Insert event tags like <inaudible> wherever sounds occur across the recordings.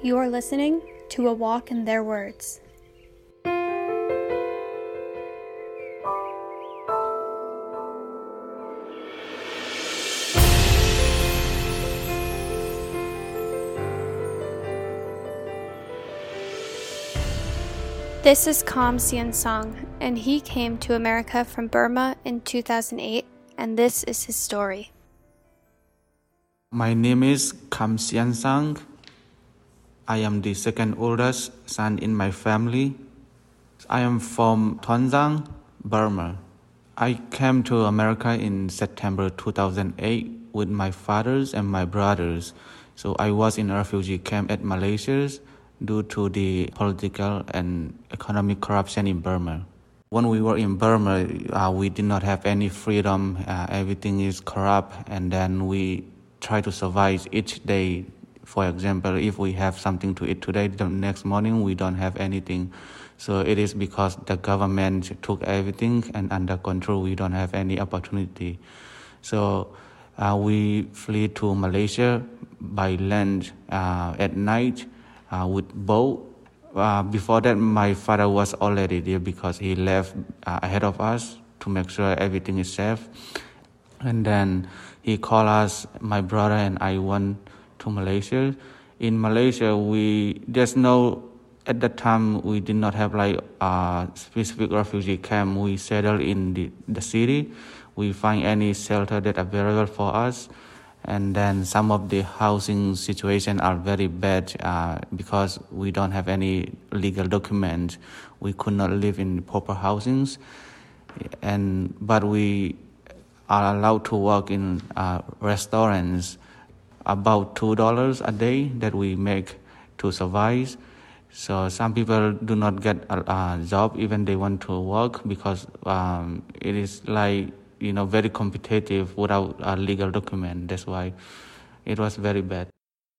You're listening to A Walk in Their Words. This is Kham Sian Song, and he came to America from Burma in 2008, and this is his story. My name is Kham Sian Sang. I am the second oldest son in my family. I am from Tuanzang, Burma. I came to America in September 2008 with my fathers and my brothers. So I was in a refugee camp at Malaysia due to the political and economic corruption in Burma. When we were in Burma, uh, we did not have any freedom. Uh, everything is corrupt, and then we try to survive each day. For example, if we have something to eat today, the next morning we don't have anything. So it is because the government took everything and under control. We don't have any opportunity. So uh, we flee to Malaysia by land uh, at night uh, with boat. Uh, before that, my father was already there because he left uh, ahead of us to make sure everything is safe. And then he called us, my brother and I went to Malaysia. In Malaysia, we there's no at that time we did not have like a specific refugee camp. We settled in the, the city. We find any shelter that available for us and then some of the housing situation are very bad uh, because we don't have any legal document. We could not live in proper housings, and but we are allowed to work in uh, restaurants. About two dollars a day that we make to survive. So some people do not get a, a job even they want to work because um, it is like you know very competitive without a legal document. That's why it was very bad.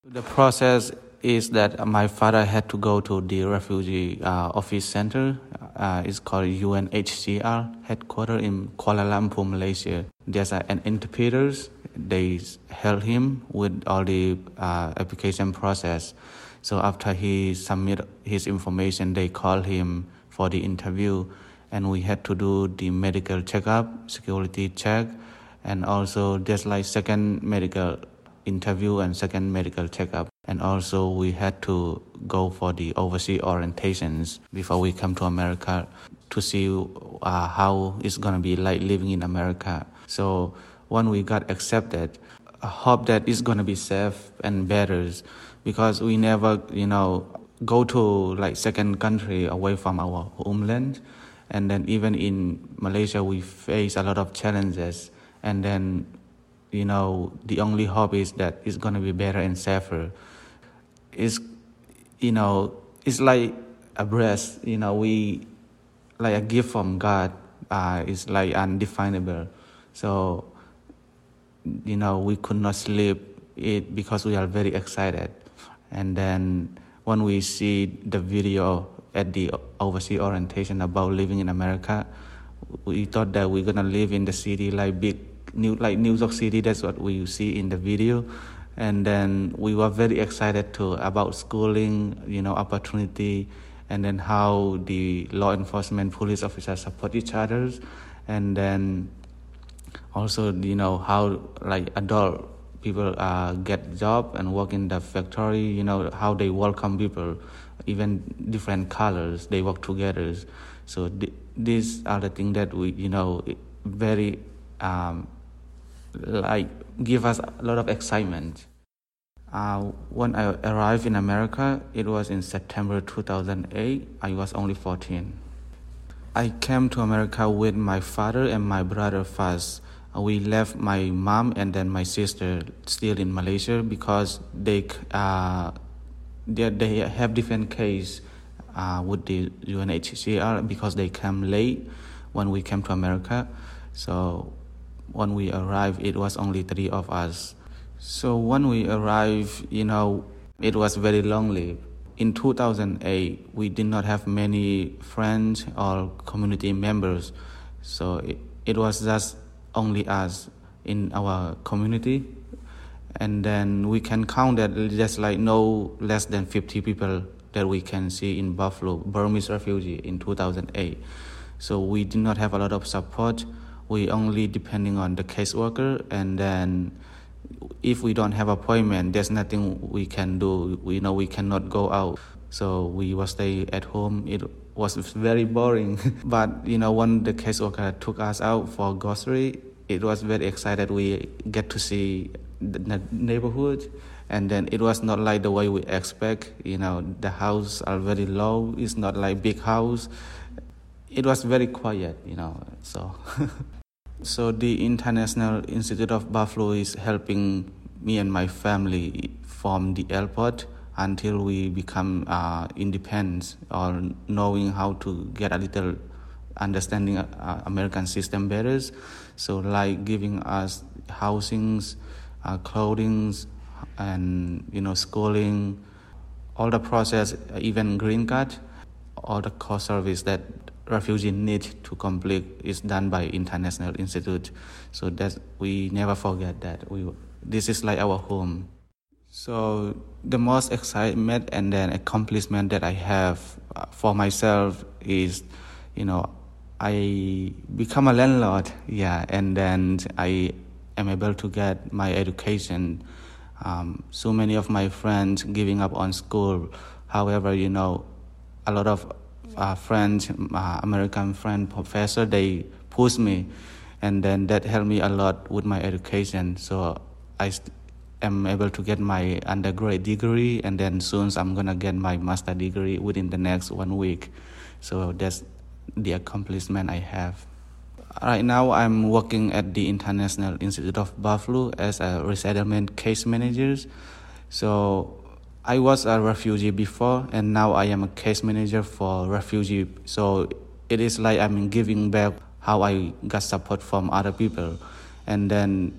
The process is that my father had to go to the refugee uh, office center. Uh, it's called UNHCR headquarters in Kuala Lumpur, Malaysia. There's an interpreters. They help him with all the uh, application process. So after he submit his information, they call him for the interview and we had to do the medical checkup, security check, and also just like second medical interview and second medical checkup. And also we had to go for the overseas orientations before we come to America to see uh, how it's gonna be like living in America. So when we got accepted, I hope that it's gonna be safe and better because we never, you know, go to like second country away from our homeland. And then even in Malaysia we face a lot of challenges. And then you know the only hope is that it's to be better and safer. It's you know it's like a breath, you know we like a gift from God uh, it's like undefinable. So you know we could not sleep it because we are very excited and then when we see the video at the overseas orientation about living in America, we thought that we're gonna live in the city like big new like New York City. That's what we see in the video, and then we were very excited to about schooling, you know, opportunity, and then how the law enforcement police officers support each other, and then also you know how like adult people uh, get job and work in the factory. You know how they welcome people even different colors they work together so th- these are the things that we you know very um, like give us a lot of excitement uh, when I arrived in America, it was in September 2008. I was only 14. I came to America with my father and my brother first. We left my mom and then my sister still in Malaysia because they uh, they, they have different case uh, with the UNHCR because they came late when we came to America. So when we arrived, it was only three of us. So when we arrived, you know, it was very lonely. In 2008, we did not have many friends or community members. So it, it was just only us in our community and then we can count that just like no less than 50 people that we can see in Buffalo, Burmese refugee in 2008. So we did not have a lot of support. We only depending on the caseworker, and then if we don't have appointment, there's nothing we can do. We know we cannot go out, so we will stay at home. It was very boring, <laughs> but you know when the caseworker took us out for grocery, it was very excited. We get to see the neighborhood and then it was not like the way we expect you know the house are very low it's not like big house it was very quiet you know so <laughs> so the international institute of buffalo is helping me and my family from the airport until we become uh, independent or knowing how to get a little understanding uh, american system better. So like giving us housings uh, clothing and you know schooling all the process even green card all the core service that refugee need to complete is done by international institute. So that we never forget that we this is like our home. So the most excitement and then accomplishment that i have uh, for myself is you know i become a landlord yeah and then i am able to get my education. Um, so many of my friends giving up on school. However, you know, a lot of uh, friends, uh, American friend, professor, they push me, and then that helped me a lot with my education. So I am able to get my undergrad degree, and then soon I'm gonna get my master degree within the next one week. So that's the accomplishment I have. Right now, I'm working at the International Institute of Buffalo as a resettlement case manager. So I was a refugee before, and now I am a case manager for refugee. So it is like I'm giving back how I got support from other people, and then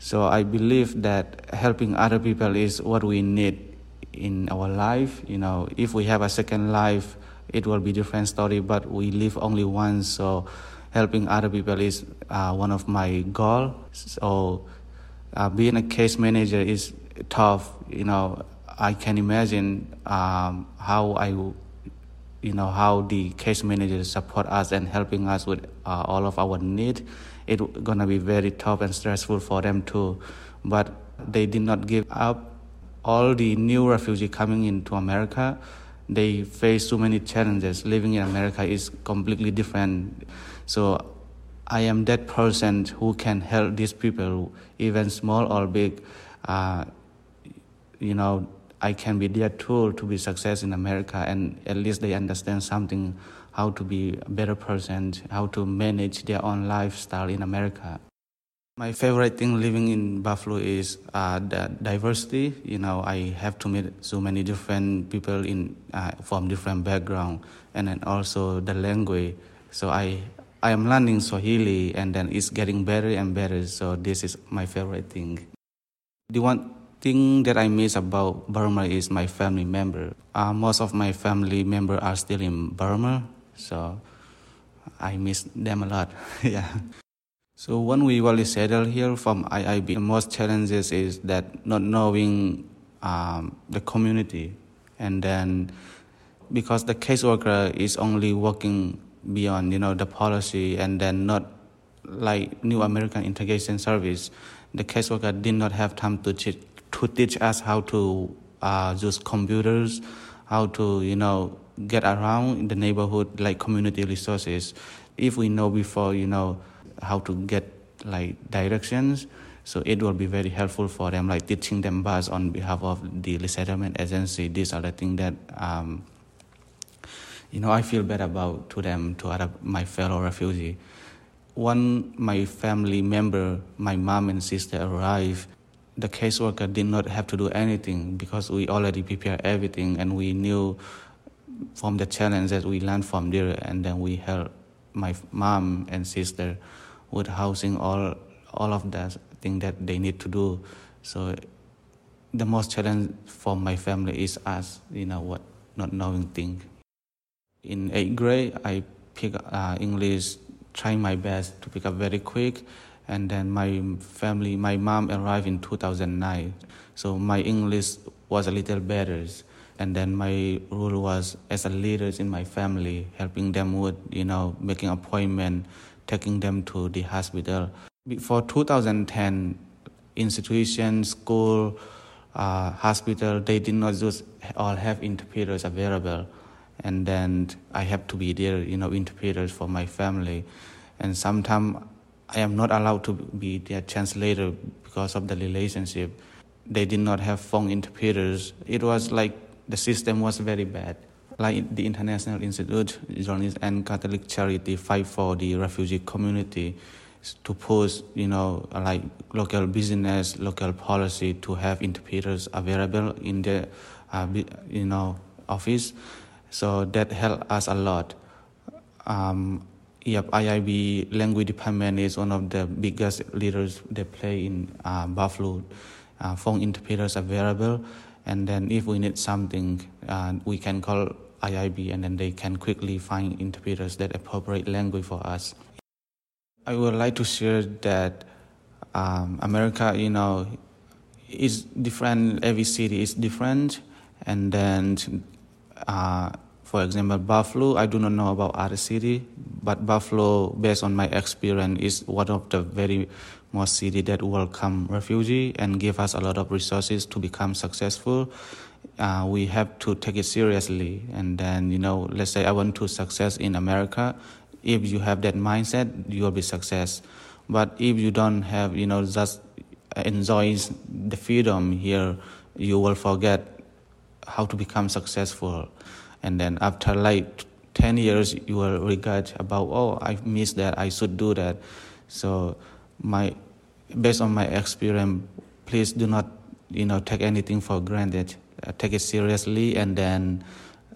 so I believe that helping other people is what we need in our life. You know, if we have a second life, it will be different story. But we live only once, so helping other people is uh, one of my goals. So uh, being a case manager is tough. You know, I can imagine um, how I, you know, how the case managers support us and helping us with uh, all of our needs. It's gonna be very tough and stressful for them too, but they did not give up. All the new refugees coming into America, they face so many challenges. Living in America is completely different so I am that person who can help these people, even small or big. Uh, you know, I can be their tool to be success in America, and at least they understand something, how to be a better person, how to manage their own lifestyle in America. My favorite thing living in Buffalo is uh, the diversity. You know, I have to meet so many different people in uh, from different background, and then also the language. So I I am learning Swahili and then it's getting better and better. So this is my favorite thing. The one thing that I miss about Burma is my family member. Uh, most of my family member are still in Burma, so I miss them a lot. <laughs> yeah. So when we really settled here from IIB, the most challenges is that not knowing um, the community, and then because the caseworker is only working beyond you know the policy and then not like new American integration service, the caseworker did not have time to teach, to teach us how to uh, use computers, how to you know get around in the neighborhood like community resources. If we know before you know how to get like directions, so it will be very helpful for them, like teaching them bus on behalf of the resettlement agency. These are the things that um, you know, I feel bad about to them, to other, my fellow refugee. When my family member, my mom and sister arrived, the caseworker did not have to do anything because we already prepared everything and we knew from the challenge that we learned from there and then we helped my mom and sister with housing all all of that thing that they need to do. So the most challenge for my family is us, you know, what not knowing things in eighth grade, I pick uh, English, trying my best to pick up very quick. And then my family, my mom arrived in 2009. So my English was a little better. And then my role was as a leader in my family, helping them with, you know, making appointment, taking them to the hospital. Before 2010, institutions, school, uh, hospital, they did not just all have interpreters available. And then I have to be there, you know, interpreters for my family. And sometimes I am not allowed to be their translator because of the relationship. They did not have phone interpreters. It was like the system was very bad. Like the International Institute, Journey's End and Catholic Charity fight for the refugee community to push, you know, like local business, local policy to have interpreters available in the, uh, you know, office. So that helped us a lot. Um, Yep, IIB language department is one of the biggest leaders they play in uh, Buffalo. Uh, phone interpreters available, and then if we need something, uh, we can call IIB, and then they can quickly find interpreters that appropriate language for us. I would like to share that um, America, you know, is different. Every city is different, and then uh, for example, Buffalo, I do not know about other city, but Buffalo, based on my experience, is one of the very most city that welcome refugee and give us a lot of resources to become successful. Uh, we have to take it seriously. And then, you know, let's say I want to success in America. If you have that mindset, you will be success. But if you don't have, you know, just enjoy the freedom here, you will forget how to become successful and then after like 10 years you will regret about oh i missed that. I should do that. So my based on my experience please do not you know take anything for granted. Uh, take it seriously and then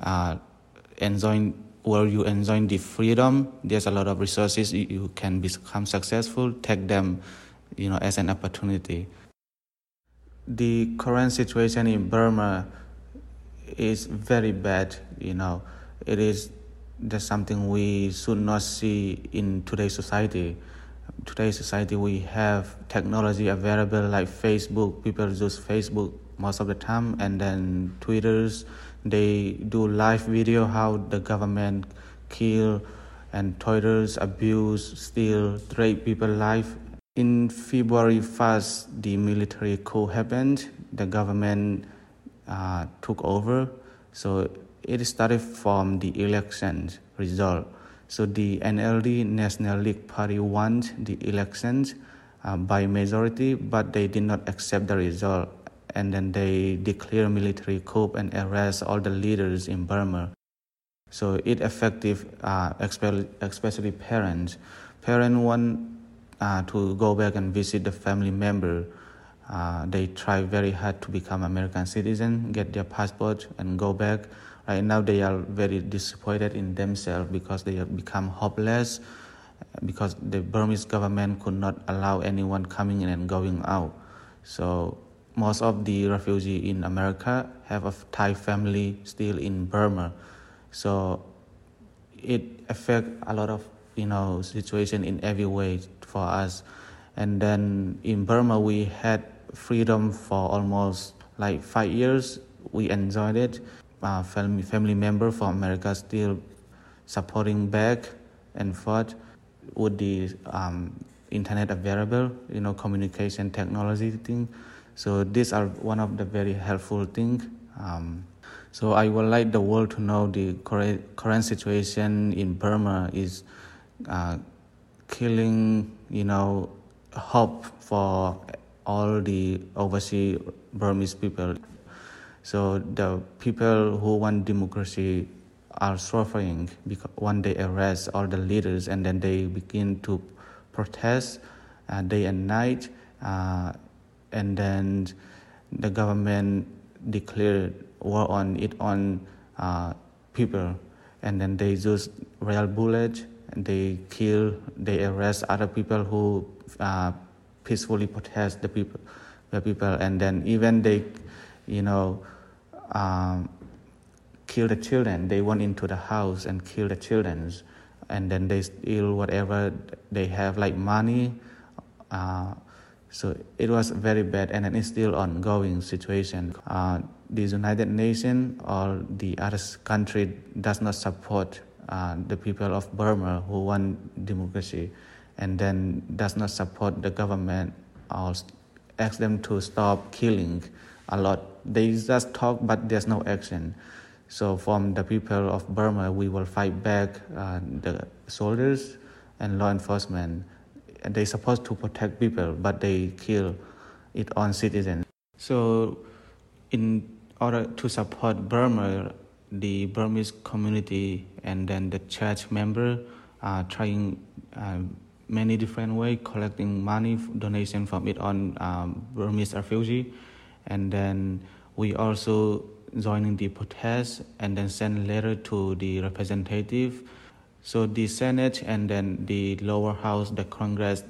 uh, enjoy where you enjoy the freedom there's a lot of resources you can become successful. Take them you know as an opportunity. The current situation in burma is very bad. You know, it is that's something we should not see in today's society. Today's society, we have technology available like Facebook. People use Facebook most of the time, and then Twitter's. They do live video how the government kill and tortures, abuse, steal, rape people life. In February 1st, the military coup happened. The government uh, took over. So it started from the elections result. So the NLD National League Party won the elections uh, by majority, but they did not accept the result. And then they declare military coup and arrest all the leaders in Burma. So it affected, uh, especially parents. Parents want uh, to go back and visit the family member uh, they try very hard to become American citizen, get their passport, and go back. Right now, they are very disappointed in themselves because they have become hopeless because the Burmese government could not allow anyone coming in and going out. So most of the refugees in America have a Thai family still in Burma. So it affects a lot of you know situation in every way for us. And then in Burma, we had freedom for almost like five years. We enjoyed it. Uh, family family member from America still supporting back and forth with the um, internet available, you know, communication technology thing. So these are one of the very helpful things. Um, so I would like the world to know the current situation in Burma is uh, killing, you know, hope for all the overseas Burmese people. So the people who want democracy are suffering because when they arrest all the leaders and then they begin to protest uh, day and night uh, and then the government declared war on it on uh, people and then they use real bullets they kill they arrest other people who uh, peacefully protest the people, the people, and then even they, you know, um, kill the children. They went into the house and kill the children, and then they steal whatever they have, like money, Uh, so it was very bad, and it's still ongoing situation. Uh, the United Nations or the other country does not support uh, the people of Burma who want democracy, and then does not support the government or ask them to stop killing a lot. They just talk, but there's no action. So from the people of Burma, we will fight back uh, the soldiers and law enforcement They're supposed to protect people, but they kill its own citizens. So, in order to support Burma, the Burmese community and then the church member are trying uh, many different ways, collecting money, donation from it on um, Burmese refugee, and then we also joining the protest and then send letter to the representative so the Senate and then the lower house, the Congress,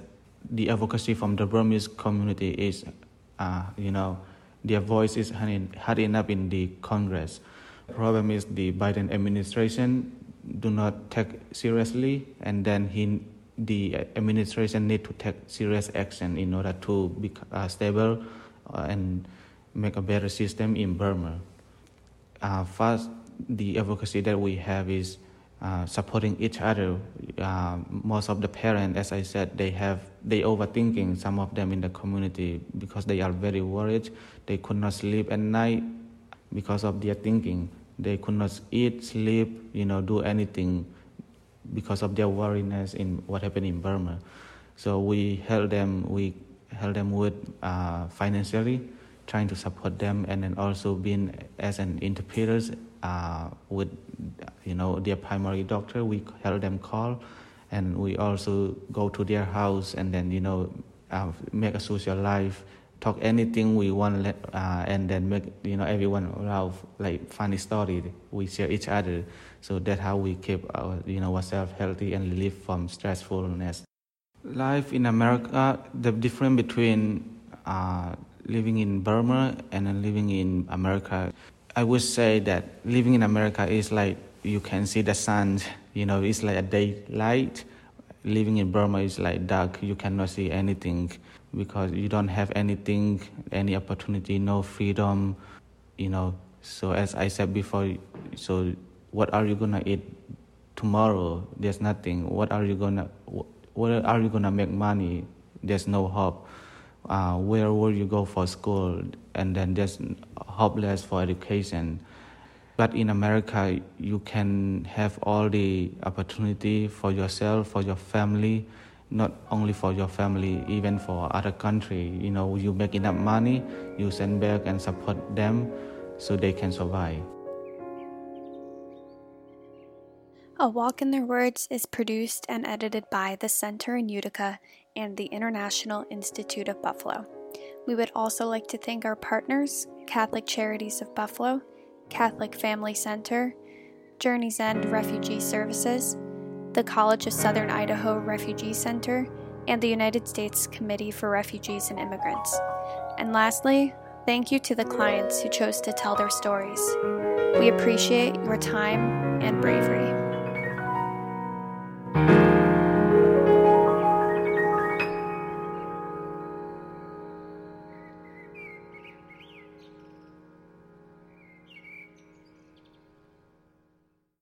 the advocacy from the Burmese community is, uh, you know, their voice is hard enough in the Congress. Problem is the Biden administration do not take seriously, and then he, the administration need to take serious action in order to be uh, stable uh, and make a better system in Burma. Uh, first, the advocacy that we have is uh, supporting each other. Uh, most of the parents, as I said, they have they overthinking. Some of them in the community because they are very worried. They could not sleep at night because of their thinking. They could not eat, sleep, you know, do anything because of their worriness in what happened in Burma. So we help them. We help them with uh, financially, trying to support them, and then also being as an interpreters uh, with you know their primary doctor we help them call and we also go to their house and then you know uh, make a social life talk anything we want uh, and then make you know everyone around like funny story. We share each other. So that's how we keep our you know ourselves healthy and live from stressfulness. Life in america the difference between uh, living in burma and living in america I would say that living in America is like you can see the sun, you know, it's like a daylight. Living in Burma is like dark, you cannot see anything because you don't have anything, any opportunity, no freedom, you know. So, as I said before, so what are you gonna eat tomorrow? There's nothing. What are you gonna, what are you gonna make money? There's no hope uh, where will you go for school and then there's hopeless for education but in america you can have all the opportunity for yourself for your family not only for your family even for other country you know you make enough money you send back and support them so they can survive A Walk in Their Words is produced and edited by the Center in Utica and the International Institute of Buffalo. We would also like to thank our partners Catholic Charities of Buffalo, Catholic Family Center, Journey's End Refugee Services, the College of Southern Idaho Refugee Center, and the United States Committee for Refugees and Immigrants. And lastly, thank you to the clients who chose to tell their stories. We appreciate your time and bravery.